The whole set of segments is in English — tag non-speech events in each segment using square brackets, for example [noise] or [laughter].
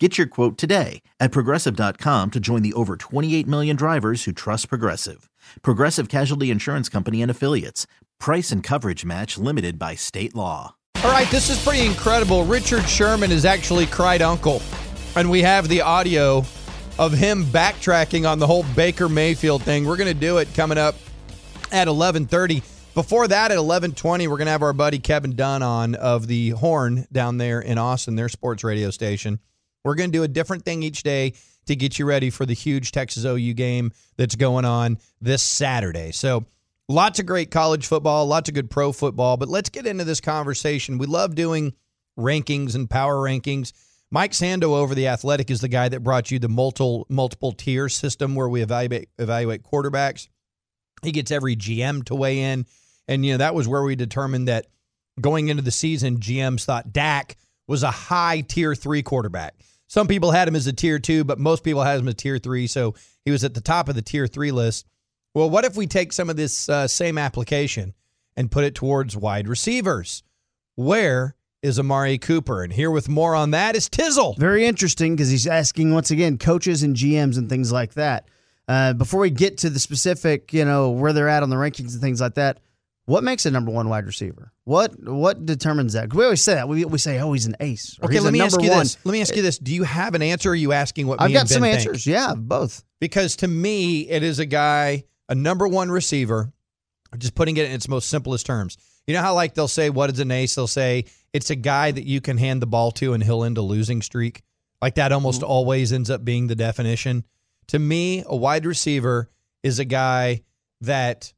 Get your quote today at progressive.com to join the over 28 million drivers who trust Progressive. Progressive Casualty Insurance Company and Affiliates. Price and coverage match limited by state law. All right, this is pretty incredible. Richard Sherman has actually cried uncle, and we have the audio of him backtracking on the whole Baker Mayfield thing. We're going to do it coming up at 11:30. Before that, at 11:20, we're going to have our buddy Kevin Dunn on of the Horn down there in Austin, their sports radio station. We're going to do a different thing each day to get you ready for the huge Texas OU game that's going on this Saturday. So, lots of great college football, lots of good pro football, but let's get into this conversation. We love doing rankings and power rankings. Mike Sando over the Athletic is the guy that brought you the multiple multiple tier system where we evaluate evaluate quarterbacks. He gets every GM to weigh in, and you know that was where we determined that going into the season, GMs thought Dak was a high tier three quarterback. Some people had him as a tier two, but most people had him as a tier three. So he was at the top of the tier three list. Well, what if we take some of this uh, same application and put it towards wide receivers? Where is Amari Cooper? And here with more on that is Tizzle. Very interesting because he's asking once again coaches and GMs and things like that. Uh, before we get to the specific, you know, where they're at on the rankings and things like that, what makes a number one wide receiver? What what determines that? We always say that. We, we say, oh, he's an ace. or Okay, let me ask you one. this. Let me ask you this. Do you have an answer? Or are you asking what I've got some think? answers. Yeah, both. Because to me, it is a guy, a number one receiver, just putting it in its most simplest terms. You know how like they'll say, what is an ace? They'll say it's a guy that you can hand the ball to and he'll end a losing streak. Like that almost Mm-hmm. always ends up being the definition. To me, a wide receiver is a guy that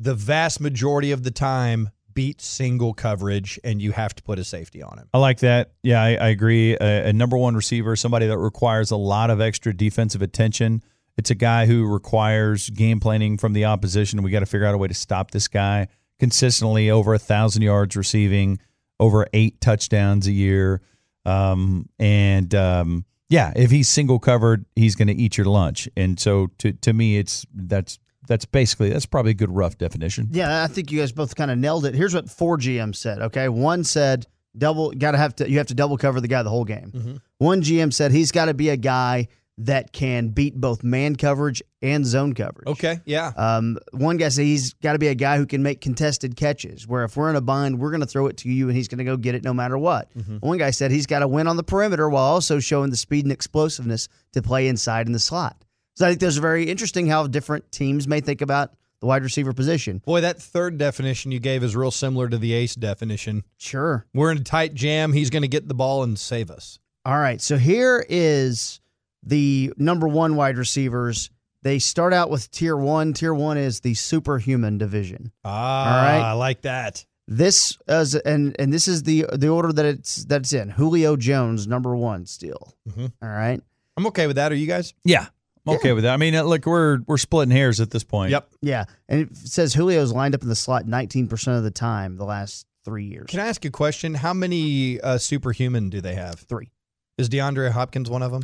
the vast majority of the time beats single coverage and you have to put a safety on him. I like that. Yeah, I, I agree. A, a number one receiver, somebody that requires a lot of extra defensive attention. It's a guy who requires game planning from the opposition. We got to figure out a way to stop this guy consistently over a thousand yards receiving, over eight touchdowns a year. Um, and um, yeah, if he's single covered, he's going to eat your lunch. And so to to me, it's that's that's basically that's probably a good rough definition. Yeah, I think you guys both kind of nailed it. Here's what four GM said. Okay, one said double got to have to you have to double cover the guy the whole game. Mm-hmm. One GM said he's got to be a guy that can beat both man coverage and zone coverage. Okay, yeah. Um, one guy said he's got to be a guy who can make contested catches. Where if we're in a bind, we're going to throw it to you, and he's going to go get it no matter what. One guy said he's got to win on the perimeter while also showing the speed and explosiveness to play inside in the slot. So I think those are very interesting how different teams may think about the wide receiver position. Boy, that third definition you gave is real similar to the ace definition. Sure. We're in a tight jam. He's going to get the ball and save us. All right. So here is the number one wide receivers. They start out with tier one. Tier one is the superhuman division. Ah, All right. I like that. This is and and this is the the order that it's that's in. Julio Jones, number one, still. Mhm. All right. I'm okay with that. Are you guys? Yeah, I'm okay with that. I mean, uh, look, we're we're splitting hairs at this point. Yep. Yeah. And it says Julio's lined up in the slot 19% of the time the last three years. Can I ask a question? How many uh, superhuman do they have? Three. Is DeAndre Hopkins one of them?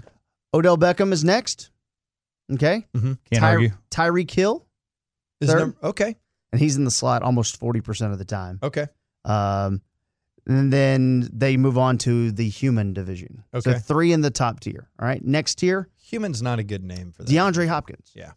Odell Beckham is next. Okay. Can't Ty- argue. Tyreek Hill, Is Third. num- okay. and he's in the slot almost 40% of the time. Okay. Um, and then they move on to the human division. So Okay. three in the top tier. All right. Next tier, Human's not a good name for that. DeAndre Hopkins. Yeah.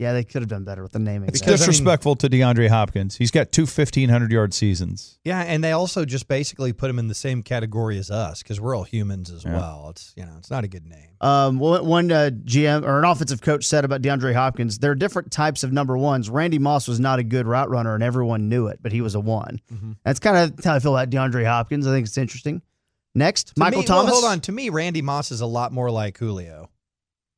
Yeah, they could have done better with the naming. It's Because, I mean- disrespectful to DeAndre Hopkins. He's got two 1,500 yard seasons. Yeah, and they also just basically put him in the same category as us because we're all humans as Yeah. well. It's you know, it's not a good name. Um, one one, uh, GM or an offensive coach said about DeAndre Hopkins, there are different types of number ones. Randy Moss was not a good route runner, and everyone knew it, but he was a one. Mm-hmm. That's kind of how I feel about DeAndre Hopkins. I think it's interesting. Next, To Michael me- well, Thomas. hold on. To me, Randy Moss is a lot more like Julio.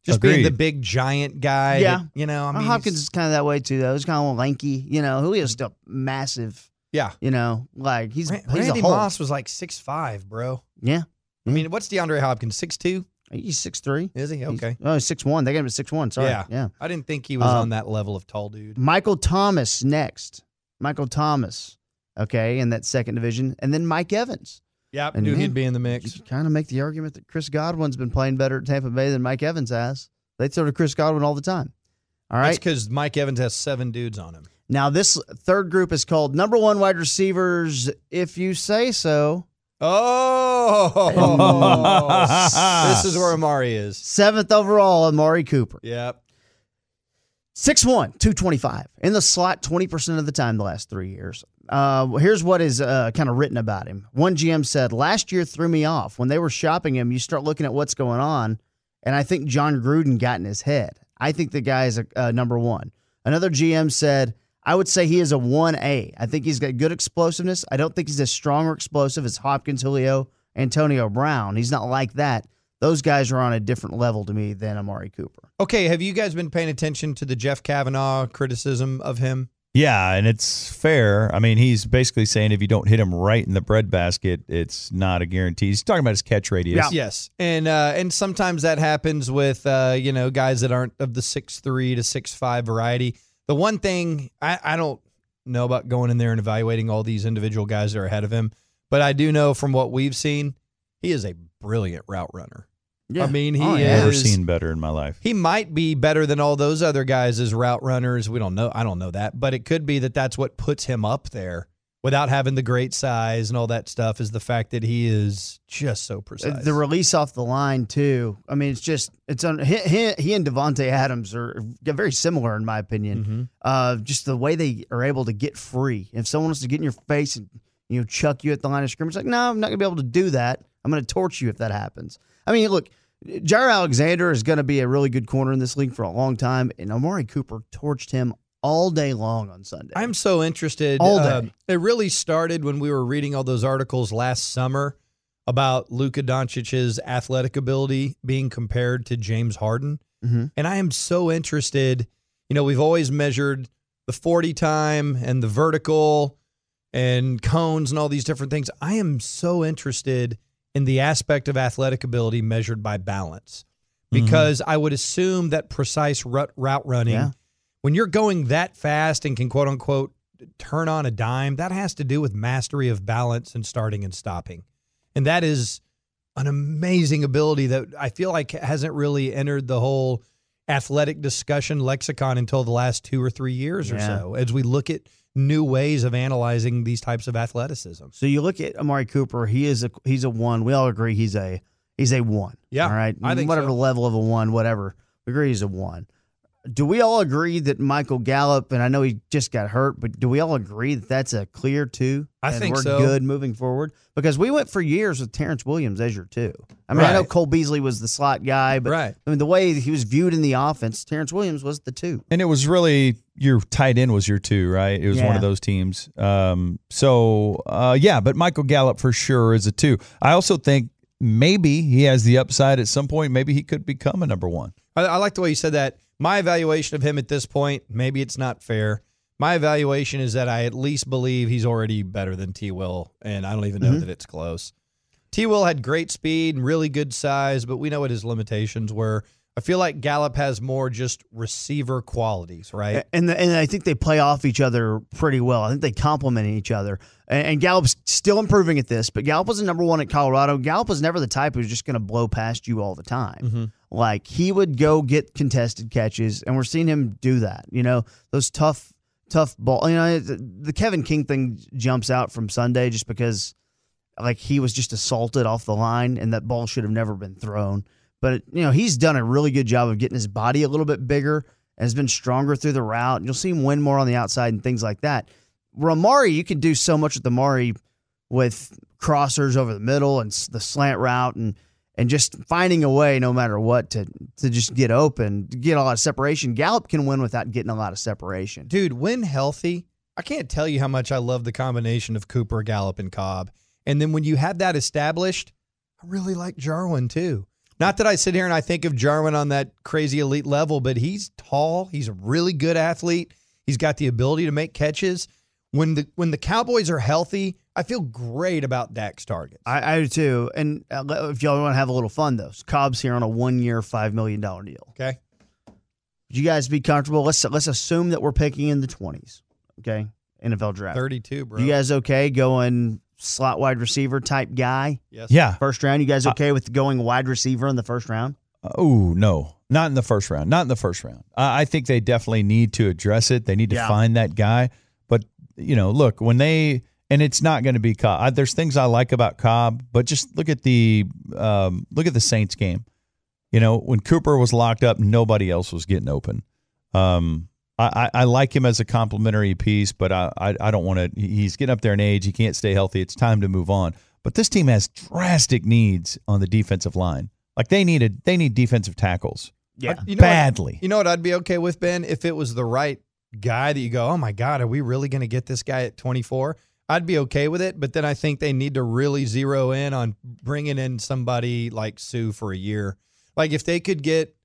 Just being the big giant guy. Yeah. that, you know, I mean, Hopkins is kind of that way too, though. He's kind of lanky. You know, Julio's still massive. yeah. You know, like he's Ra- he's Randy a Hulk. Moss was like six five, bro. Yeah, I mean, what's DeAndre Hopkins? Six two? he's six three. Is he? Okay. Oh, six one. They got him at six one. Sorry. Yeah. yeah. I didn't think he was Um, on that level of tall dude. Michael Thomas next. Michael Thomas, okay, in that second division, and then Mike Evans. Yep, And he'd be in the mix. can kind of make the argument that Chris Godwin's been playing better at Tampa Bay than Mike Evans has. They throw to Chris Godwin all the time. All right, That's because Mike Evans has seven dudes on him. Now, this third group is called number one wide receivers, if you say so. Oh, [laughs] this is where Amari is. Seventh overall, Amari Cooper. Yep. 6'1, 225. In the slot 20% of the time the last three years. Uh, here's what is uh, kind of written about him. One GM said, Last year threw me off. When they were shopping him, you start looking at what's going on, and I think Jon Gruden got in his head. I think the guy is a, uh, number one. Another GM said, I would say he is a 1A. I think he's got good explosiveness. I don't think he's as strong or explosive as Hopkins, Julio, Antonio Brown. He's not like that. Those guys are on a different level to me than Amari Cooper. Okay, have you guys been paying attention to the Jeff Cavanaugh criticism of him? Yeah, and it's fair. I mean, he's basically saying if you don't hit him right in the breadbasket, it's not a guarantee. He's talking about his catch radius. Yes, and uh, and sometimes that happens with uh, you know guys that aren't of the six three to six five variety. The one thing I, I don't know about going in there and evaluating all these individual guys that are ahead of him, but I do know from what we've seen, he is a brilliant route runner. I mean, he Oh, yeah. is. Never seen better in my life. He might be better than all those other guys as route runners. We don't know. I don't know that, but it could be that that's what puts him up there without having the great size and all that stuff. Is the fact that he is just so Uh, precise. The release off the line too. I mean, it's just it's on he, he, he and Davante Adams are very similar in my opinion. Mhm. Uh, just the way they are able to get free. If someone wants to get in your face and you know chuck you at the line of scrimmage, like no, I'm not gonna be able to do that. I'm gonna torch you if that happens. I mean, look, Jaire Alexander is gonna be a really good corner in this league for a long time, and Amari Cooper torched him all day long on Sunday. I'm so interested. All uh, day. it really started when we were reading all those articles last summer about Luka Doncic's athletic ability being compared to James Harden. Mhm. And I am so interested. You know, we've always measured the 40 time and the vertical and cones and all these different things. I am so interested in the aspect of athletic ability measured by balance mm-hmm. because I would assume that precise route, route running, Yeah. when you're going that fast and can quote unquote turn on a dime, that has to do with mastery of balance and starting and stopping. And that is an amazing ability that I feel like hasn't really entered the whole athletic discussion lexicon until the last two or three years or so as we look at new ways of analyzing these types of athleticism. So you look at Amari Cooper. He is a he's a one. We all agree he's a he's a one. Yeah, All right. I think whatever so. level of a one, whatever. We agree he's a one. Do we all agree that Michael Gallup, and I know he just got hurt, but do we all agree that that's a clear two? I and think we're so. good moving forward? Because we went for years with Terrance Williams as your two. I mean, I know Cole Beasley was the slot guy, but Right. I mean, the way he was viewed in the offense, Terrance Williams was the two. And it was really your tight end was your two, right? It was one of those teams. Um, so uh, yeah, but Michael Gallup for sure is a two. I also think maybe he has the upside at some point. Maybe he could become a number one. I, I like the way you said that. My evaluation of him at this point, maybe it's not fair. My evaluation is that I at least believe he's already better than T. Will, and I don't even know Mm-hmm. that it's close. T. Will had great speed and really good size, but we know what his limitations were. I feel like Gallup has more just receiver qualities, right? And the, and I think they play off each other pretty well. I think they complement each other. And, and Gallup's still improving at this, but Gallup was the number one at Colorado. Gallup was never the type who's just going to blow past you all the time. Mm-hmm. Like he would go get contested catches, and we're seeing him do that. You know those tough, tough ball. You know the, the Kevin King thing jumps out from Sunday just because like he was just assaulted off the line, and that ball should have never been thrown. But you know he's done a really good job of getting his body a little bit bigger and has been stronger through the route. You'll see him win more on the outside and things like that. Ramari, you can do so much with Amari with crossers over the middle and the slant route and and just finding a way, no matter what, to to just get open, to get a lot of separation. Gallup can win without getting a lot of separation. Dude, when healthy, I can't tell you how much I love the combination of Cooper, Gallup, and Cobb. And then when you have that established, I really like Jarwin too. Not that I sit here and I think of Jarwin on that crazy elite level, but he's tall. He's a really good athlete. He's got the ability to make catches. When the when the Cowboys are healthy, I feel great about Dak's targets. I, I do too. And uh, if y'all want to have a little fun, though, Cobb's here on a one-year, five million dollar deal. okay. Would you guys be comfortable? Let's let's assume that we're picking in the twenties. Okay, NFL draft. 32, bro. You guys okay going slot wide receiver type guy? yes. Yeah. First round, you guys okay with going wide receiver in the first round? Oh no, not in the first round. Not in the first round. I I think they definitely need to address it. They need to Yeah. find that guy. But you know, look when they and it's not going to be Cobb. I, there's things I like about Cobb, but just look at the um, look at the Saints game. You know, when Cooper was locked up, nobody else was getting open. Um, I, I, I like him as a complimentary piece, but I, I, I don't want to. He's getting up there in age. He can't stay healthy. It's time to move on. But this team has drastic needs on the defensive line. Like they needed, they need defensive tackles Yeah. You know what- badly. You know what I'd be okay with, Ben? If it was the right guy that you go, oh my God, are we really going to get this guy at 24? I'd be okay with it. But then I think they need to really zero in on bringing in somebody like Suh for a year. Like if they could get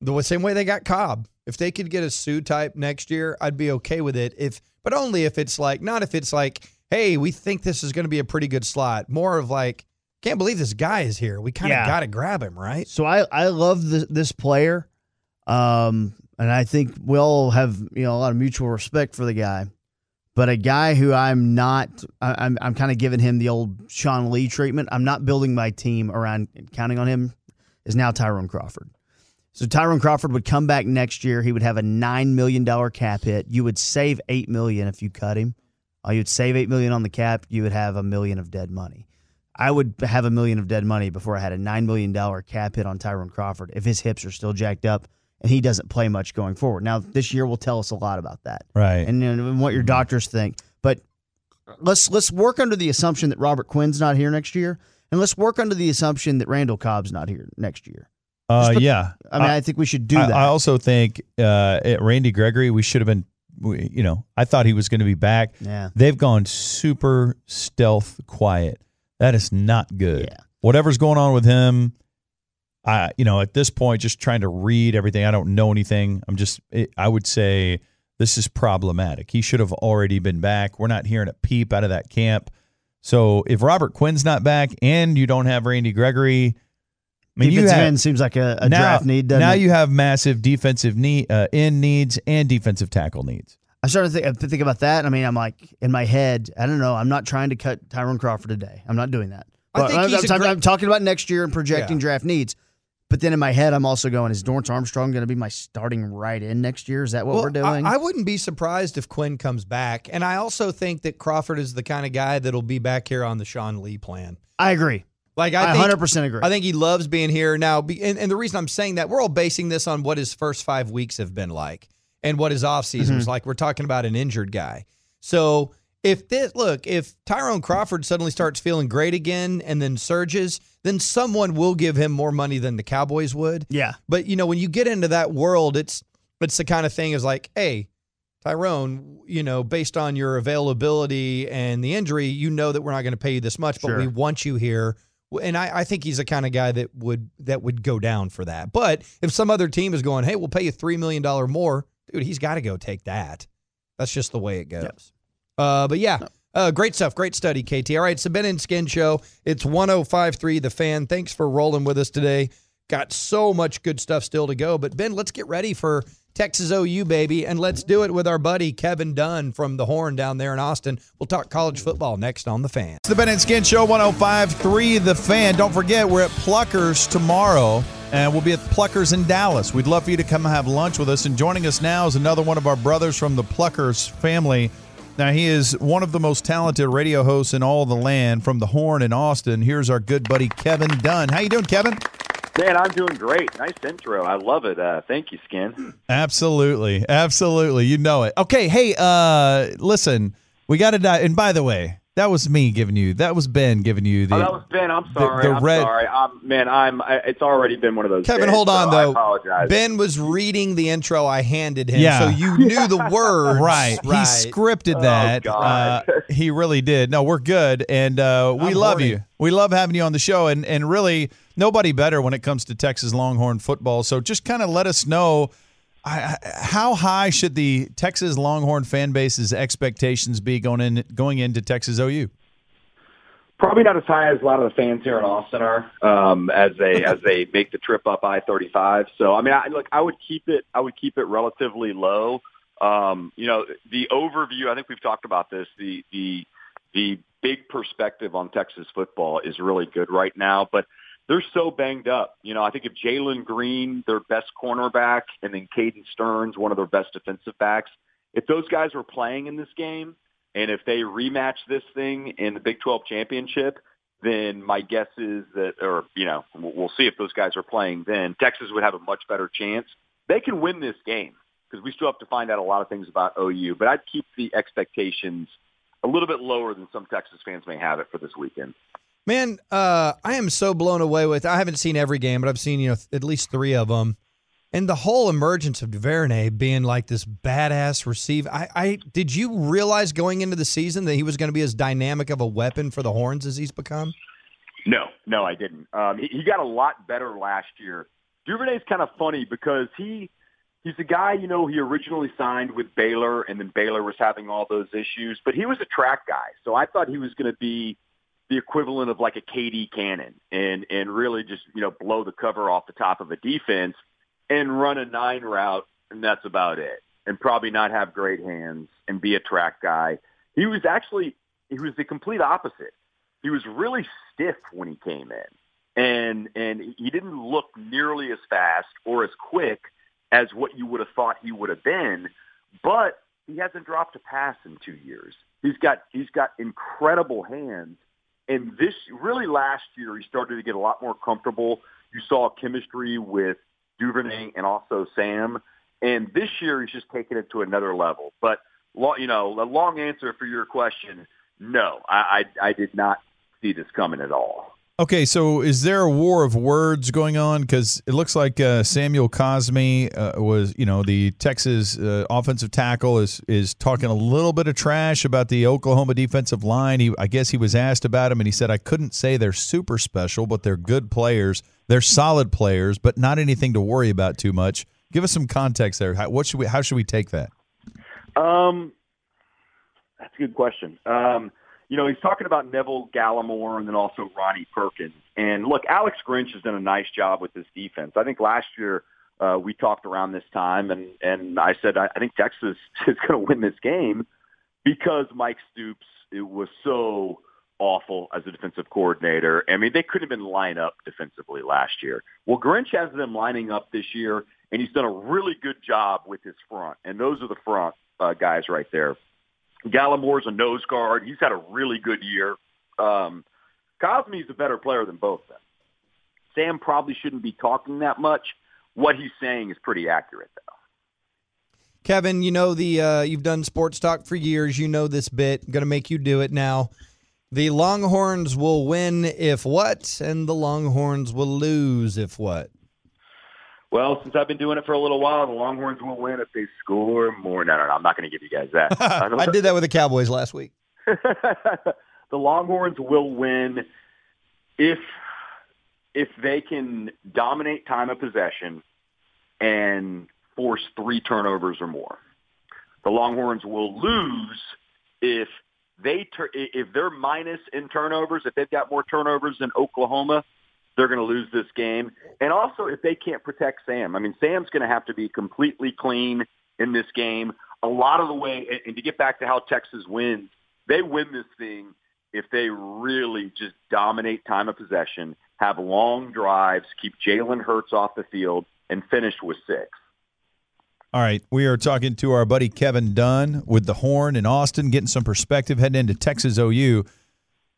the same way they got Cobb, if they could get a Suh type next year, I'd be okay with it. If, but only if it's like, not if it's like, hey, we think this is going to be a pretty good slot. More of like, can't believe this guy is here. We kind of Yeah. got to grab him, right? So I I love this, this player, um, and I think we'll have you know a lot of mutual respect for the guy. But a guy who I'm not, I, I'm I'm kind of giving him the old Sean Lee treatment. I'm not building my team around counting on him. Is now Tyrone Crawford. So Tyrone Crawford would come back next year. He would have a nine million dollar cap hit. You would save eight million if you cut him. Uh, you'd save eight million on the cap. You would have a million of dead money. I would have a million of dead money before I had a nine million dollar cap hit on Tyrone Crawford if his hips are still jacked up and he doesn't play much going forward. Now this year will tell us a lot about that Right. and, and what your doctors think. But let's let's work under the assumption that Robert Quinn's not here next year, and let's work under the assumption that Randall Cobb's not here next year. Uh, put- yeah. I mean, I, think we should do I, that. I also think uh, at Randy Gregory, we should have been. We, you know, I thought he was going to be back. yeah, They've gone super stealth quiet. That is not good. Yeah. Whatever's going on with him, I you know at this point just trying to read everything. I don't know anything. I'm just. It, I would say this is problematic. He should have already been back. We're not hearing a peep out of that camp. So if Robert Quinn's not back and you don't have Randy Gregory, I mean, you defensive have, end seems like a, a now, draft need. Doesn't now it? you have massive defensive need, uh, end needs and defensive tackle needs. I'm starting to think, to think about that. I mean, I'm like in my head. I don't know. I'm not trying to cut Tyrone Crawford today. I'm not doing that. I think I'm, he's a I'm- great- I'm talking about next year and projecting Yeah. draft needs. But then in my head, I'm also going: Is Dorance Armstrong going to be my starting right in next year? Is that what Well, we're doing? I, I wouldn't be surprised if Quinn comes back. And I also think that Crawford is the kind of guy that'll be back here on the Sean Lee plan. I agree. Like I, I, think, 100 percent agree. I think he loves being here now. And, and the reason I'm saying that, we're all basing this on what his first five weeks have been like and what his offseason Mm-hmm. was like. We're talking about an injured guy. So if this, look, if Tyrone Crawford suddenly starts feeling great again and then surges, then someone will give him more money than the Cowboys would. yeah, But you know, when you get into that world, it's it's the kind of thing is like, hey, Tyrone, you know, based on your availability and the injury, you know that we're not going to pay you this much, but Sure. we want you here. And I, I think he's the kind of guy that would that would go down for that. But if some other team is going, hey, we'll pay you three million dollar more, dude, he's got to go take that. That's just the way it goes. Uh, but yeah, uh, great stuff. Great study, KT. All right, it's the Ben and Skin Show. It's 1053 The Fan. Thanks for rolling with us today. Got so much good stuff still to go. But Ben, let's get ready for Texas OU, baby. And let's do it with our buddy Kevin Dunn from the Horn down there in Austin. We'll talk college football next on The Fan. It's the Ben and Skin Show 1053 The Fan. Don't forget, we're at Pluckers tomorrow, and we'll be at Pluckers in Dallas. We'd love for you to come have lunch with us. And joining us now is another one of our brothers from the Pluckers family. Now, he is one of the most talented radio hosts in all the land from the Horn in Austin. Here's our good buddy Kevin Dunn. How you doing, Kevin? Man, I'm doing great. Nice intro. I love it. Uh, thank you, Skin. Absolutely. Absolutely. You know it. Okay. Hey, uh, listen, we got to die. And by the way, that was me giving you, that was Ben giving you the. oh, that was Ben. I'm sorry. the I'm red- sorry. I'm, man, I'm. I, it's already been one of those. Kevin, days, hold on so I though. apologize. Ben was reading the intro I handed him, Yeah. so you [laughs] knew the words. Right. He scripted that. Oh, God. Uh, he really did. No, we're good. And uh, we I'm love horny. you. We love having you on the show. And, and really, nobody better when it comes to Texas Longhorn football. So just kind of let us know I, I- how high should the Texas Longhorn fan base's expectations be going in going into Texas OU? Probably not as high as a lot of the fans here in Austin are um, as they as they make the trip up I-35. So I mean, I, look, I would keep it. I would keep it relatively low. Um, you know, the overview. I think we've talked about this. The the the big perspective on Texas football is really good right now, but they're so banged up. You know, I think if Jalen Green, their best cornerback, and then Caden Sterns, one of their best defensive backs, if those guys were playing in this game, and if they rematch this thing in the Big 12 championship, then my guess is that, or, you know, we'll see if those guys are playing then, Texas would have a much better chance. They can win this game because we still have to find out a lot of things about OU, but I'd keep the expectations a little bit lower than some Texas fans may have it for this weekend. Man, uh, I am so blown away with. I haven't seen every game, but I've seen you know at least three of them, and the whole emergence of Duvernay being like this badass receiver. I, I did you realize going into the season that he was going to be as dynamic of a weapon for the Horns as he's become? No, no, I didn't. Um, he, he got a lot better last year. Duvernay's kind of funny because he he's a guy, you know, he originally signed with Baylor and then Baylor was having all those issues, but he was a track guy. So I thought he was going to be the equivalent of like a KD Cannon and, and really just, you know, blow the cover off the top of a defense and run a nine route. And that's about it. And probably not have great hands and be a track guy. He was actually, he was the complete opposite. He was really stiff when he came in and, and he didn't look nearly as fast or as quick as what you would have thought he would have been, but he hasn't dropped a pass in two years. He's got he's got incredible hands, and this really last year he started to get a lot more comfortable. You saw chemistry with Duvernay and also Sam, and this year he's just taken it to another level. But you know, a long answer for your question: No, I I, I did not see this coming at all. Okay, so is there a war of words going on? Because it looks like uh, Samuel Cosmi uh, was, you know, the Texas uh, offensive tackle is is talking a little bit of trash about the Oklahoma defensive line. He, I guess, he was asked about him, and he said, "I couldn't say they're super special, but they're good players. They're solid players, but not anything to worry about too much." Give us some context there. How, what should we? How should we take that? Um, that's a good question. Um, you know, he's talking about Neville Gallimore and then also Ronnie Perkins. And look, Alex Grinch has done a nice job with this defense. I think last year uh, we talked around this time, and and I said I, I think Texas [laughs] is going to win this game because Mike Stoops it was so awful as a defensive coordinator. I mean, they couldn't have been line up defensively last year. Well, Grinch has them lining up this year, and he's done a really good job with his front. And those are the front uh, guys right there. Gallimore's a nose guard. He's had a really good year. Um, Cosmi's a better player than both of them. Sam probably shouldn't be talking that much. What he's saying is pretty accurate, though. Kevin, you know the uh, you've done sports talk for years. You know this bit. Going to make you do it now. The Longhorns will win if what, and the Longhorns will lose if what. Well, since I've been doing it for a little while, the Longhorns will win if they score more. No, no, no. I'm not going to give you guys that. [laughs] I did that with the Cowboys last week. [laughs] the Longhorns will win if if they can dominate time of possession and force three turnovers or more. The Longhorns will lose if they tur- if they're minus in turnovers. If they've got more turnovers than Oklahoma, they're going to lose this game. And also, if they can't protect Sam, I mean, Sam's going to have to be completely clean in this game. A lot of the way, and to get back to how Texas wins, they win this thing if they really just dominate time of possession, have long drives, keep Jalen Hurts off the field, and finish with six. All right, we are talking to our buddy Kevin Dunn with the Horn in Austin, getting some perspective heading into Texas OU.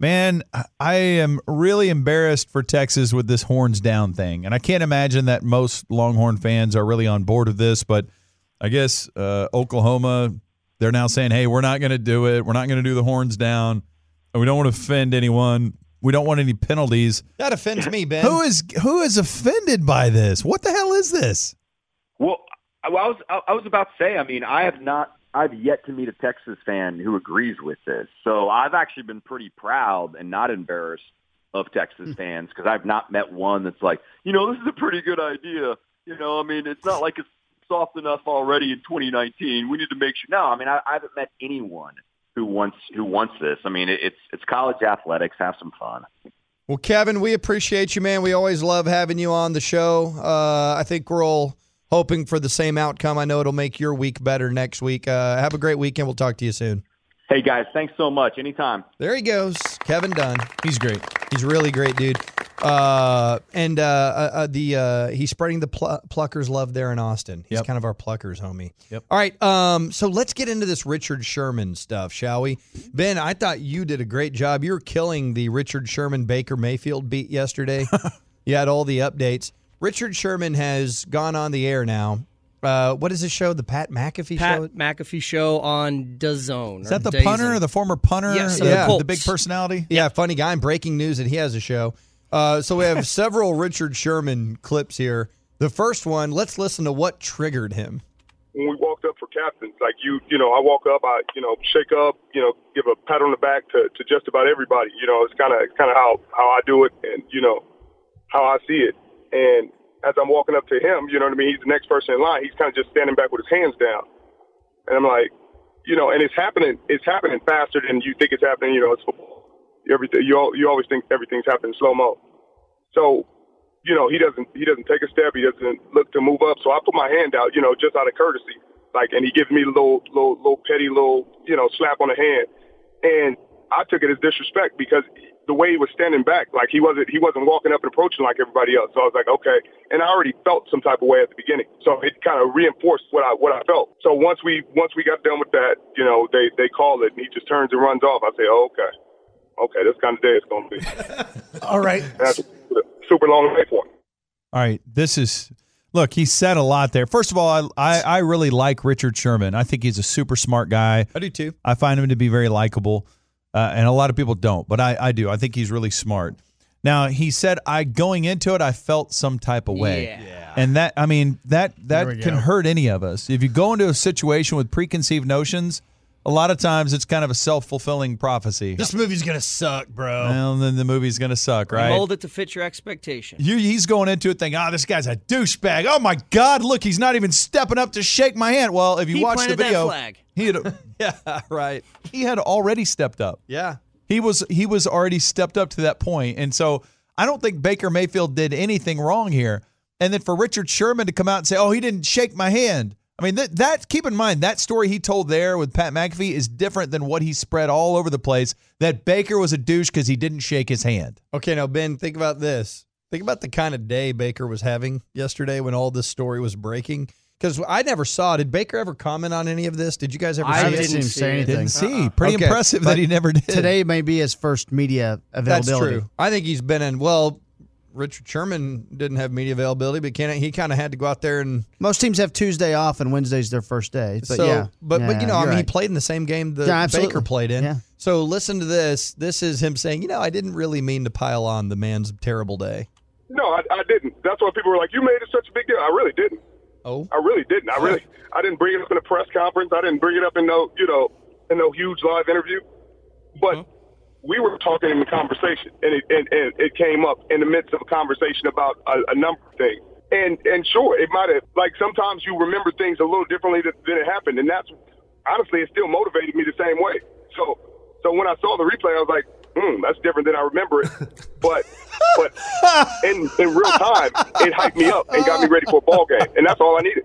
Man, I am really embarrassed for Texas with this horns down thing. And I can't imagine that most Longhorn fans are really on board with this, but I guess uh, Oklahoma, they're now saying, hey, we're not going to do it. We're not going to do the horns down. And we don't want to offend anyone. We don't want any penalties. That offends me, Ben. Who is who is offended by this? What the hell is this? Well, I was I was about to say. I mean, I have not I've yet to meet a Texas fan who agrees with this. So I've actually been pretty proud and not embarrassed of Texas hmm. fans because I've not met one that's like, you know, this is a pretty good idea. You know, I mean, it's not like it's soft enough already in 2019. We need to make sure. No, I mean, I, I haven't met anyone who wants who wants this. I mean, it's it's college athletics. Have some fun. Well, Kevin, we appreciate you, man. We always love having you on the show. Uh, I think we'll hoping for the same outcome. I know it'll make your week better next week. Uh, have a great weekend. We'll talk to you soon. Hey guys, thanks so much. Anytime. There he goes, Kevin Dunn. He's great. He's really great, dude. Uh, and uh, uh, uh, the uh, he's spreading the pl- pluckers love there in Austin. He's Yep. kind of our pluckers homie. Yep. All right. Um. So let's get into this Richard Sherman stuff, shall we? Ben, I thought you did a great job. You were killing the Richard Sherman Baker Mayfield beat yesterday. [laughs] you had all the updates. Richard Sherman has gone on the air now. Uh, what is this show? The Pat McAfee show? Pat show? McAfee show on DAZN. Is that the punter, the former punter, Yes, the, of the Yeah. the big personality? Yeah, funny guy. And breaking news that he has a show. Uh, so we have [laughs] several Richard Sherman clips here. The first one, let's listen to what triggered him. when we walked up for captains, like you, you know, I walk up, I, you know, shake up, you know, give a pat on the back to, to just about everybody. You know, it's kind of, it's kind of how, how I do it and, you know, how I see it. And as I'm walking up to him, you know what I mean? He's the next person in line. He's kind of just standing back with his hands down. And I'm like, you know, and it's happening, it's happening faster than you think it's happening. You know, it's football. Everything, you, you always think everything's happening slow mo. So you know, he doesn't he doesn't take a step. He doesn't look to move up. So I put my hand out, you know, just out of courtesy, like, and he gives me a little little little petty little you know slap on the hand, and I took it as disrespect because the way he was standing back, like he wasn't he wasn't walking up and approaching like everybody else. So I was like, okay, and I already felt some type of way at the beginning, so it kind of reinforced what I what I felt. So once we once we got done with that, you know, they they call it, and he just turns and runs off. I say, oh, okay, okay, this kind of day it's gonna be. [laughs] All right. That's a super long way for him. All right, this is look. He said a lot there. First of all, I, I I really like Richard Sherman. I think he's a super smart guy. I do too. I find him to be very likable, uh, and a lot of people don't, but I I do. I think he's really smart. Now he said, I going into it, I felt some type of way, Yeah. and that I mean that that can go. hurt any of us. If you go into a situation with preconceived notions, a lot of times it's kind of a self fulfilling prophecy. This movie's gonna suck, bro. well, then the movie's gonna suck, right? Mold it to fit your expectation. You, he's going into it thinking, oh, this guy's a douchebag. Oh my God, look, he's not even stepping up to shake my hand. Well, if you He watch the planted that video, flag. he had [laughs] Yeah, right. he had already stepped up. Yeah. He was he was already stepped up to that point, and so I don't think Baker Mayfield did anything wrong here. And then for Richard Sherman to come out and say, "Oh, he didn't shake my hand." I mean, that that keep in mind that story he told there with Pat McAfee is different than what he spread all over the place. That Baker was a douche because he didn't shake his hand. Okay, now Ben, think about this. Think about the kind of day Baker was having yesterday when all this story was breaking. Because I never saw. Did Baker ever comment on any of this? Did you guys ever I see haven't it? didn't see say it. anything. Didn't see. Uh-uh. Pretty Okay, impressive that he never did. Today may be his first media availability. That's true. I think he's been in. Well, Richard Sherman didn't have media availability, but can he kind of had to go out there and Most teams have Tuesday off and Wednesday's their first day. But so. yeah, but Yeah, but you know, I you're mean, he played in the same game that Yeah. Baker played in. Yeah. So listen to this. This is him saying, you know, I didn't really mean to pile on the man's terrible day. No, I, I didn't. That's why people were like, "You made it such a big deal." I really didn't. Oh, I really didn't. I really, I didn't bring it up in a press conference. I didn't bring it up in no, you know, in no huge live interview. But uh-huh. we were talking in the conversation, and it and, and it came up in the midst of a conversation about a, a number of things. And and sure, it might have like sometimes you remember things a little differently than, than it happened, and that's honestly it still motivated me the same way. So so when I saw the replay, I was like, hmm, that's different than I remember it. [laughs] But but in in real time, it hyped me up and got me ready for a ball game, and that's all I needed.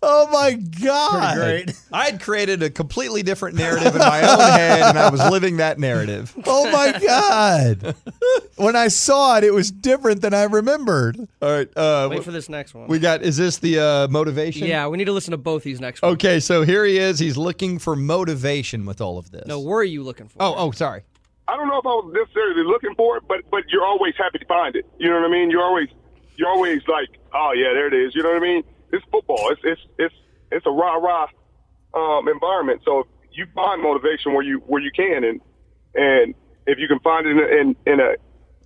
Oh my God! Great. I had created a completely different narrative in my own head, and I was living that narrative. [laughs] Oh my God! [laughs] when I saw it, it was different than I remembered. All right, uh, Wait for this next one. we got. Is this the uh, motivation? yeah, we need to listen to both these next ones. Okay, so here he is. He's looking for motivation with all of this. No, where are you looking for? Oh, oh, sorry. I don't know if I was necessarily looking for it, but but you're always happy to find it. You know what I mean? You're always you're always like, oh yeah, there it is. You know what I mean? It's football. It's it's it's it's a rah rah um, environment. So you find motivation where you where you can, and and if you can find it in a, in, in a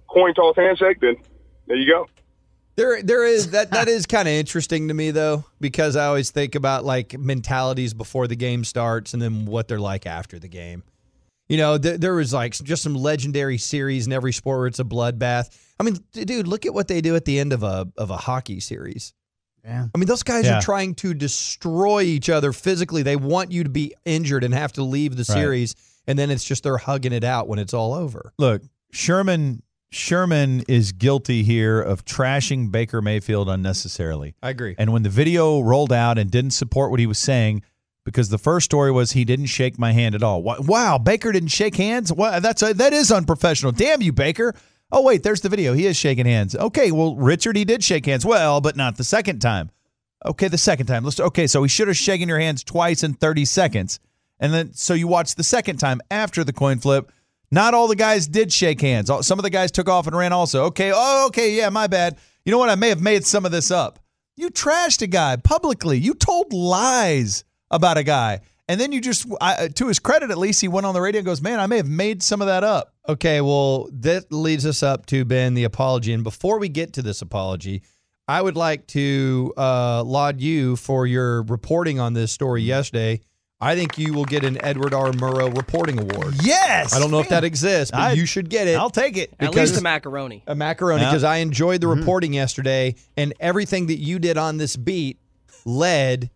coin toss handshake, then there you go. There, there is that. That is kind of interesting to me though, because I always think about like mentalities before the game starts, and then what they're like after the game. You know, th- there was like just some legendary series in every sport where it's a bloodbath. I mean, d- dude, look at what they do at the end of a of a hockey series. Yeah. I mean, those guys Yeah. are trying to destroy each other physically. They want you to be injured and have to leave the Right. series, and then it's just they're hugging it out when it's all over. Look, Sherman Sherman is guilty here of trashing Baker Mayfield unnecessarily. I agree. And when the video rolled out and didn't support what he was saying, because the first story was he didn't shake my hand at all. Wow, Baker didn't shake hands. Wow, that's a, that is unprofessional. Damn you, Baker. Oh wait, there's the video. He is shaking hands. Okay, well Richard, he did shake hands. Well, but not the second time. Okay, the second time. Let's. Okay, so he should have shaken your hands twice in 30 seconds, and then so you watch the second time after the coin flip. Not all the guys did shake hands. Some of the guys took off and ran also. Okay, oh, okay, yeah, my bad. You know what? I may have made some of this up. You trashed a guy publicly. You told lies about a guy. And then you just, I, to his credit, at least, he went on the radio and goes, Man, I may have made some of that up. Okay, well, that leads us up to Ben the apology. And before we get to this apology, I would like to uh, laud you for your reporting on this story yesterday. I think you will get an Edward R. Murrow reporting award. Yes. I don't know if that exists, but I- you should get it. I'll take it. At least a macaroni. a macaroni Yeah. because I enjoyed the reporting yesterday, and everything that you did on this beat led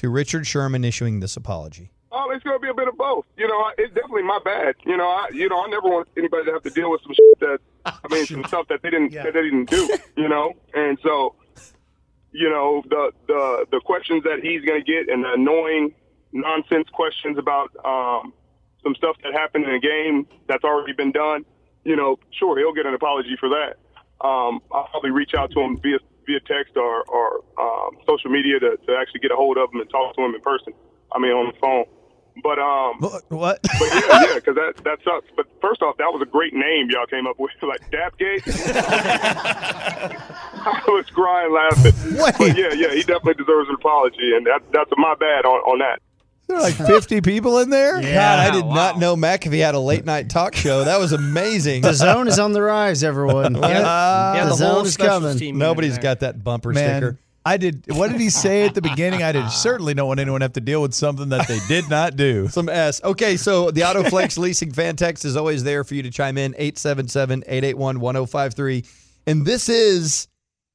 to Richard Sherman issuing this apology. Oh, it's going to be a bit of both. You know, it's definitely my bad. You know, I you know I never want anybody to have to deal with some shit that I mean some [laughs] stuff that they didn't that they didn't do. You know, and so you know the the the questions that he's going to get and the annoying nonsense questions about um, some stuff that happened in a game that's already been done. You know, sure he'll get an apology for that. Um, I'll probably reach out to him via via text or or um, social media to, to actually get a hold of him and talk to him in person. I mean, on the phone. But um, What? but yeah, [laughs] yeah, because that that sucks. But first off, that was a great name y'all came up with, [laughs] like Dapgate. [laughs] I was crying laughing. Wait. But yeah, yeah, he definitely deserves an apology, and that that's my bad on on that. There are like 50 people in there? God, I did not know McAfee had a late night talk show. That was amazing. The zone is on the rise, everyone. yeah, the the zone is coming. team. Nobody's unit got that bumper Man, sticker. I did. What did he say at the beginning? I did [laughs] certainly don't want anyone to have to deal with something that they did not do. [laughs] Some S. Okay, so the AutoFlex [laughs] Leasing fan text is always there for you to chime in 877-881-1053. And this is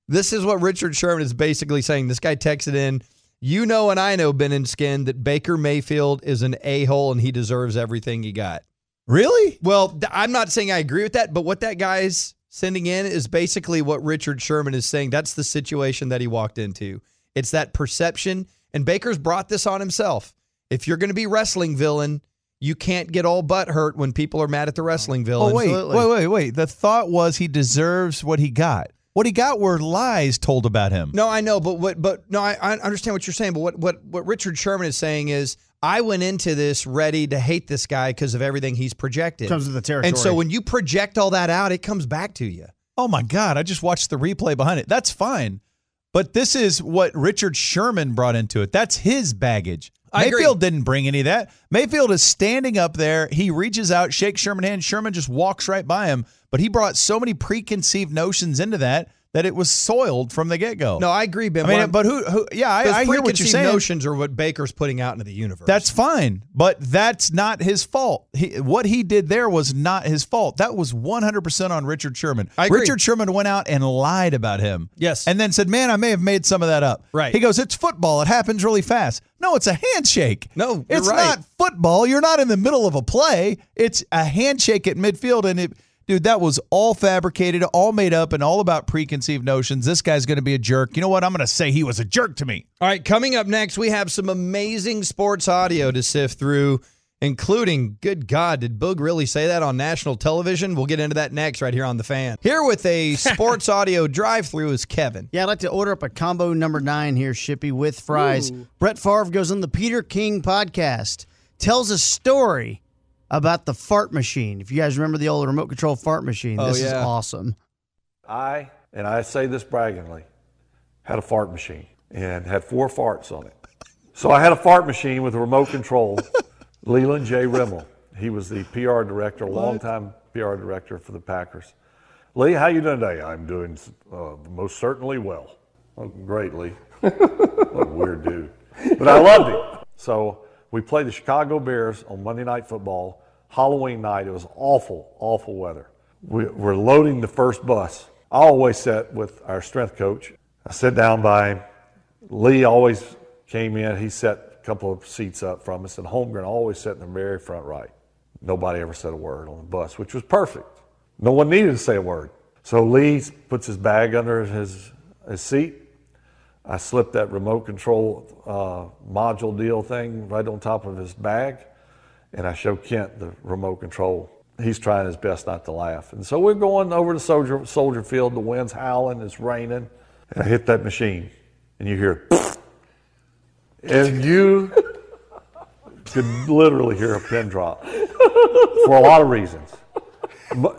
this is what Richard Sherman is basically saying. This guy texted in, "You know and I know Ben and Skin that Baker Mayfield is an a-hole and he deserves everything he got." Really? Well, th- I'm not saying I agree with that, but what that guy's sending in is basically what Richard Sherman is saying. That's the situation that he walked into. It's that perception, and Baker's brought this on himself. If you're going to be wrestling villain, you can't get all butt hurt when people are mad at the wrestling villain. Oh villain. wait, Absolutely. wait, wait, wait. The thought was he deserves what he got. What he got were lies told about him. No, I know, but what? But no, I, I understand what you're saying. But what? What? What Richard Sherman is saying is, I went into this ready to hate this guy because of everything he's projected. Comes with the territory. and so when you project all that out, it comes back to you. Oh my God! I just watched the replay behind it. That's fine, but this is what Richard Sherman brought into it. That's his baggage. I agree. Mayfield didn't bring any of that. Mayfield is standing up there. He reaches out, shakes Sherman's hand. Sherman just walks right by him. But he brought so many preconceived notions into that that it was soiled from the get go. No, I agree, Ben. I mean, but who? who yeah, I, I hear what you're saying. Notions are what Baker's putting out into the universe. That's fine, but that's not his fault. He, what he did there was not his fault. That was 100% on Richard Sherman. I agree. Richard Sherman went out and lied about him. Yes. And then said, Man, I may have made some of that up. Right. He goes, It's football. It happens really fast. No, it's a handshake. No, it's right. not football. You're not in the middle of a play. It's a handshake at midfield. And it, dude, that was all fabricated, all made up, and all about preconceived notions. This guy's going to be a jerk. You know what? I'm going to say he was a jerk to me. All right, coming up next, we have some amazing sports audio to sift through, including, good God, did Boog really say that on national television? We'll get into that next right here on The Fan. Here with a [laughs] sports audio drive through is Kevin. Yeah, I'd like to order up a combo number nine here, Shippy, with fries. Brett Favre goes on the Peter King podcast, tells a story about the fart machine. If you guys remember the old remote control fart machine, Oh, this is awesome. I, and I say this braggingly, had a fart machine and had four farts on it. So I had a fart machine with a remote control. [laughs] Leland J. Remmel, he was the PR director, longtime PR director for the Packers. Lee, how you doing today? I'm doing uh, most certainly well. Oh, great, Lee. what a weird dude. But I loved it. So we played the Chicago Bears on Monday Night Football, Halloween night. It was awful, awful weather. We, we're loading the first bus. I always sat with our strength coach. I sat down by him. Lee always came in. He sat a couple of seats up from us, and Holmgren always sat in the very front right. Nobody ever said a word on the bus, which was perfect. No one needed to say a word. So Lee puts his bag under his, his seat. I slip that remote control uh, module deal thing right on top of his bag, and I show Kent the remote control. He's trying his best not to laugh. And so we're going over to Soldier, Soldier Field. The wind's howling, it's raining. And I hit that machine, and you hear, [laughs] and you could literally hear a pin drop for a lot of reasons.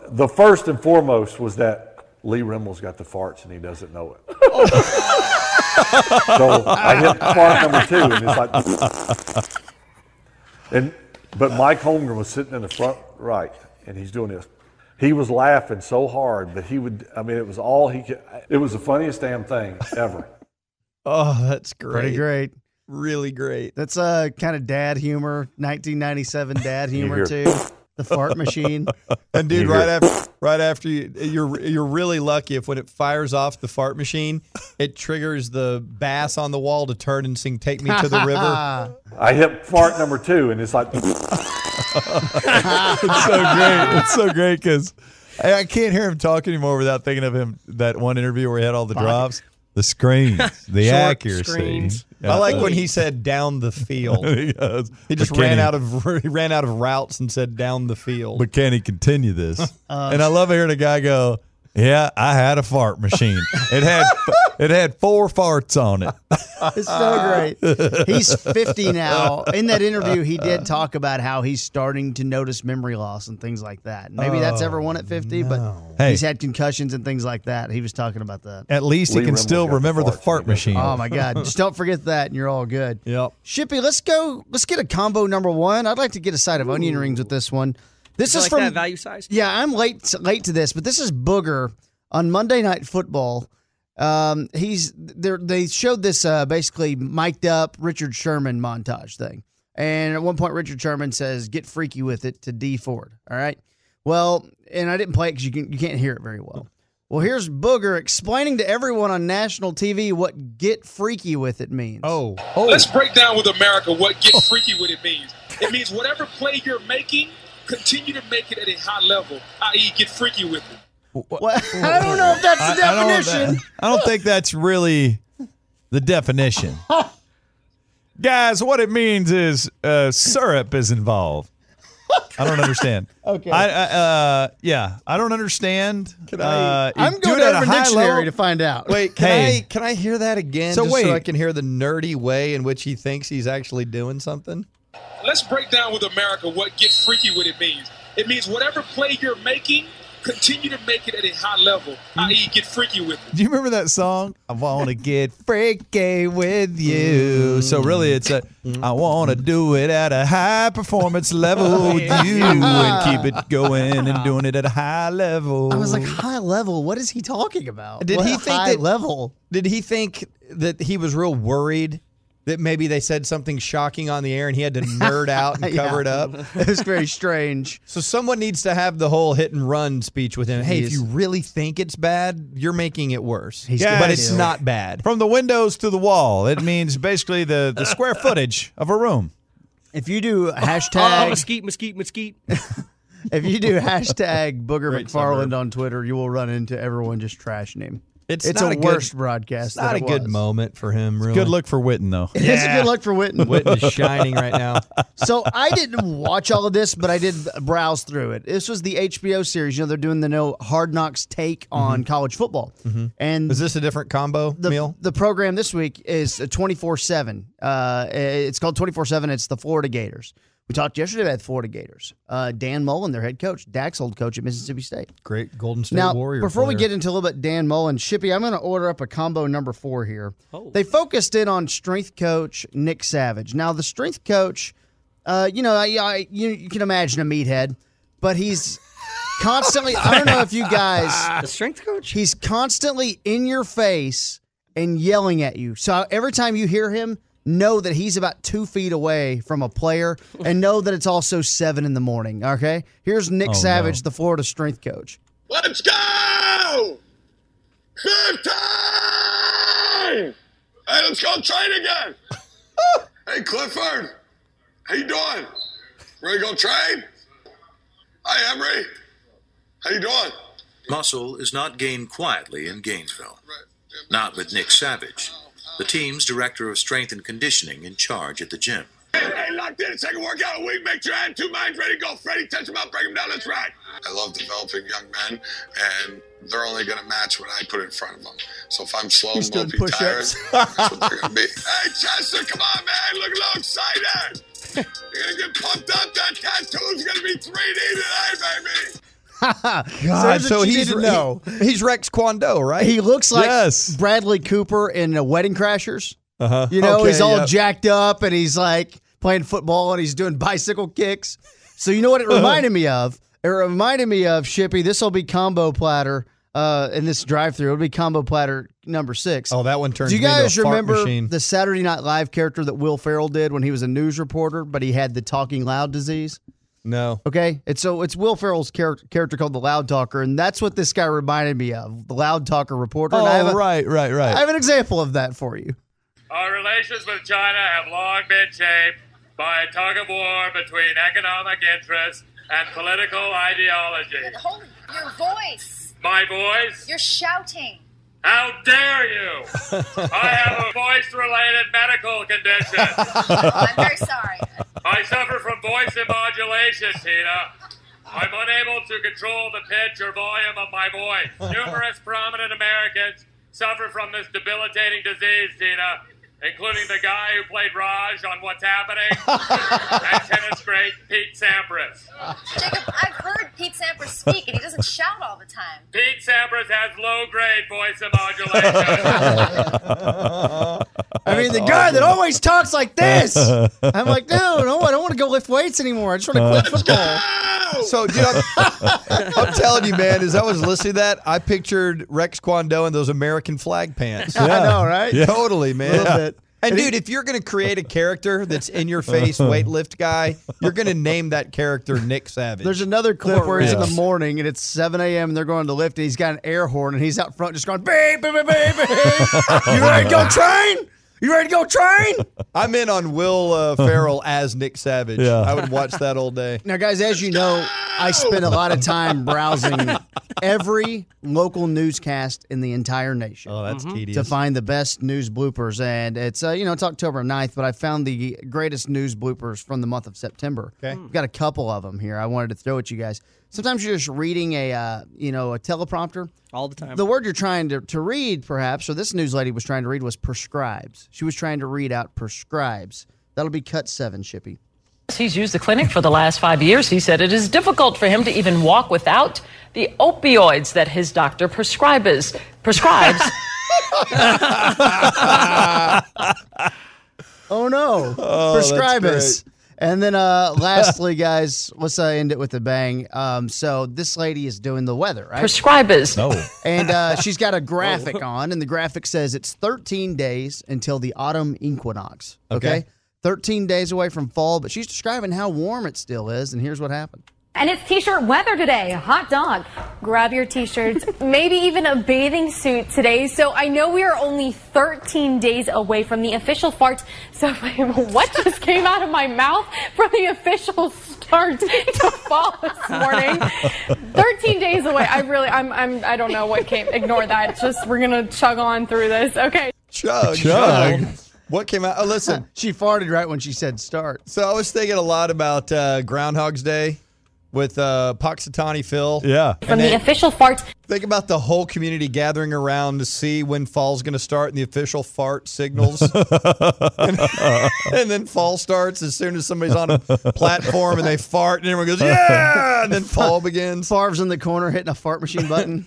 The first and foremost was that Lee Remmel's got the farts and he doesn't know it. [laughs] so I hit fart number two, and it's like, [laughs] and but Mike Holmgren was sitting in the front right, and he's doing this. He was laughing so hard that he would. I mean, it was all he could. It was the funniest damn thing ever. [laughs] Oh, that's great. Pretty great. Really great. That's uh, kind of dad humor, 1997 dad humor too. [laughs] The fart machine. [laughs] And dude, right after right after you you're you're really lucky if when it fires off the fart machine, it triggers the bass on the wall to turn and sing "Take Me to the River." [laughs] I hit fart number two, and it's like, [laughs] it's so great. It's so great because I, I can't hear him talk anymore without thinking of him that one interview where he had all the drops, the screens, [laughs] the Short accuracy. screens. I like when he [laughs] said "down the field." [laughs] he, goes, He just "But can ran he- out of he ran out of routes and said "down the field." But can he continue this? Uh, and I love hearing a guy go, "Yeah, I had a fart machine. It had it had four farts on it." [laughs] it's so great. He's 50 now. In that interview, he did talk about how he's starting to notice memory loss and things like that. Maybe that's everyone at 50, but oh, Hey. he's had concussions and things like that. He was talking about that. At least Lee he can Remmel's still got the remember the fart and he doesn't machine. Oh my God! Just don't forget that, and you're all good. Yep. Shippy, let's go. Let's get a combo number one. I'd like to get a side of onion rings with this one. This You is like from that value size? Yeah, I'm late late to this, but this is Booger on Monday Night Football. Um, he's there. They showed this uh, basically mic'd up Richard Sherman montage thing, and at one point Richard Sherman says, "Get freaky with it" to Dee Ford. All right. Well, and I didn't play it because you can you can't hear it very well. Well, here's Booger explaining to everyone on national TV what "get freaky with it" means. Oh, Let's break down with America what get freaky with it means. It means whatever play you're making, continue to make it at a high level, i.e., get freaky with it. Well, I don't know if that's the I- I don't- definition. I don't think that's really the definition. [laughs] Guys, what it means is uh, syrup is involved. I don't understand. Okay. I, I uh, yeah, I don't understand. Can I- uh, I'm going to at a Urban high Dictionary level. to find out. wait. Can Hey. I can I hear that again? So just so wait. I can hear the nerdy way in which he thinks he's actually doing something. Let's break down with America what get freaky with it means. It means whatever play you're making, continue to make it at a high level, i.e., get freaky with it. Do you remember that song? I want to get freaky with you. So really, it's a I want to do it at a high performance level oh, with you and keep it going and doing it at a high level. I was like, high level. What is he talking about? Did What he think high that- level? Did he think that he was real worried that maybe they said something shocking on the air and he had to [laughs] nerd out and cover it up? [laughs] It was very strange. So someone needs to have the whole hit and run speech with him. Hey, if you really think it's bad, you're making it worse. He's gonna but it's not bad. from the windows to the wall. It means basically the, the square [laughs] footage of a room. If you do Oh, hashtag, mesquite, mesquite, mesquite. if you do hashtag Booger Great McFarland suburb. on Twitter, you will run into everyone just trashing him. It's, It's not a a worst good, broadcast. not a it good was. moment for him. Really, Good look for Witten though. It's a good luck for Witten. Witten is shining right now. [laughs] so I didn't watch all of this, but I did browse through it. This was the HBO series. You know, they're doing the no Hard Knocks take on college football, and Is this a different combo the, meal? the program this week is 24 7. Uh, It's called 24 7. It's the Florida Gators. We talked yesterday about the Florida Gators. Uh, Dan Mullen, their head coach, Dak's old coach at Mississippi State. Great Golden State now, Warrior. before we get into a little bit Dan Mullen, Shippy, I'm going to order up a combo number four here. Oh. They focused in on strength coach Nick Savage. Now, the strength coach, uh, you know, I, I, you, you can imagine a meathead, but he's [laughs] constantly, I don't know if you guys, The strength coach? he's constantly in your face and yelling at you. So every time you hear him, know that he's about two feet away from a player and [laughs] know that it's also seven in the morning. Okay. Here's Nick Oh, Savage, no. the Florida strength coach. Let's go! Fifteen! Hey, let's go train again. [laughs] hey, Clifford. How you doing? Ready to go train? Hi, Emery. How you doing? Muscle is not gained quietly in Gainesville. Not with Nick Savage, the team's director of strength and conditioning in charge at the gym. Hey, locked in. Second workout a week. Make sure I have two minds ready to go. Freddie, touch them up, break them down. Let's ride. I love developing young men, and they're only going to match what I put in front of them. So if I'm slow, He's doing mopey, tired, [laughs] that's what they're going to be. [laughs] Hey, Chester, come on, man. Look a little excited. [laughs] You're going to get pumped up. That tattoo's going to be 3D tonight, baby. God, so, he's need to know. he- he's Rex Kwon Do, right? He looks like Yes. Bradley Cooper in uh, Wedding Crashers. Uh-huh. You know, Okay, he's all yep. jacked up and he's like playing football and he's doing [laughs] bicycle kicks. So you know what it [laughs] reminded me of? It reminded me of Shippy. This will be combo platter uh, in this drive-through. It'll be combo platter number six. Oh, that one turns Do you me into a guys remember the Saturday Night Live character that Will Ferrell did when he was a news reporter, but he had the talking loud disease? No. Okay, it's so it's Will Ferrell's char- character called the Loud Talker, and that's what this guy reminded me of, the Loud Talker reporter. And I oh, have Oh, a- right, right, right. I have an example of that for you. Our relations with China have long been shaped by a tug of war between economic interests and political ideology. Hold your voice. My voice? You're shouting. How dare you! [laughs] I have a voice related medical condition. I'm very sorry. I suffer from voice immodulation, Tina. I'm unable to control the pitch or volume of my voice. [laughs] Numerous prominent Americans suffer from this debilitating disease, Tina, including the guy who played Raj on What's Happening [laughs] and tennis great Pete Sampras. Jacob, I've heard Pete Sampras speak, and he doesn't shout all the time. Pete Sampras has low grade voice immodulation. [laughs] I mean, the guy that always talks like this. I'm like, no, no, I don't want to go lift weights anymore. I just want to quit football. [laughs] So, dude, I'm, I'm telling you, man, as I was listening to that, I pictured Rex Kwon Do in those American flag pants. I know, right? Yeah. Totally, man. A. And, And he- dude, if you're going to create a character that's in your face [laughs] weightlift guy, you're going to name that character Nick Savage. There's another clip where he's in the morning and it's 7 a.m. and they're going to lift and he's got an air horn and he's out front just going, beep, beep, beep, beep, beep. [laughs] You ready to go train? You ready to go train? [laughs] I'm in on Will uh, Ferrell as Nick Savage. Yeah. I would watch that all day. Now, guys, as you know, I spend a lot of time browsing every local newscast in the entire nation. Oh, that's tedious. to find the best news bloopers. And it's, uh, you know, it's October 9th, but I found the greatest news bloopers from the month of September. Okay. We've got a couple of them here I wanted to throw at you guys. Sometimes you're just reading a, uh, you know, a teleprompter. All the time. The word you're trying to, to read, perhaps, or this news lady was trying to read, was prescribes. She was trying to read out prescribes. That'll be cut seven, Shippy. He's used the clinic for the last five years. He said it is difficult for him to even walk without the opioids that his doctor prescribes. Prescribes. [laughs] [laughs] Oh no! Oh, Prescribe that's us. And then, uh, [laughs] lastly, guys, let's uh, end it with a bang. Um, so this lady is doing the weather, right? Prescribers. No. And uh, [laughs] she's got a graphic on, and the graphic says it's 13 days until the autumn equinox. Okay? Okay. 13 days away from fall, but she's describing how warm it still is, and here's what happened. And it's t-shirt weather today. Hot dog. Grab your t-shirts, [laughs] maybe even a bathing suit today. So I know we are only 13 days away from the official fart. So [laughs] what just came out of my mouth from the official start to fall this morning? 13 days away. I really, I'm, I'm, I don't know what came. Ignore that. Just we're gonna chug on through this. Okay. Chug. Chug. chug. What came out? Oh, listen. She farted right when she said start. So I was thinking a lot about uh, Groundhog's Day with uh, Punxsutawney Phil. Yeah. From the official fart. Think about the whole community gathering around to see when fall's going to start and the official fart signals. [laughs] and, and then fall starts as soon as somebody's on a platform and they fart and everyone goes, yeah! And then fall [laughs] begins. Favre's in the corner hitting a fart machine button.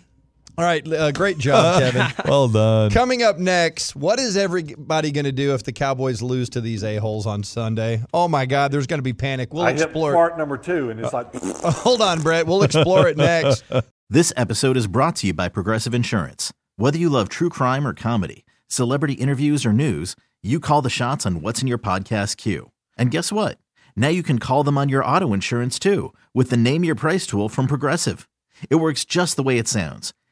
All right. Uh, great job, [laughs] Kevin. well done. Coming up next, what is everybody going to do if the Cowboys lose to these a-holes on Sunday? Oh, my God, there's going to be panic. We'll I hit explore fart number two, and it's like, [laughs] Hold on, Brett. We'll explore it next. [laughs] This episode is brought to you by Progressive Insurance. Whether you love true crime or comedy, celebrity interviews or news, you call the shots on what's in your podcast queue. And guess what? Now you can call them on your auto insurance too with the Name Your Price tool from Progressive. It works just the way it sounds.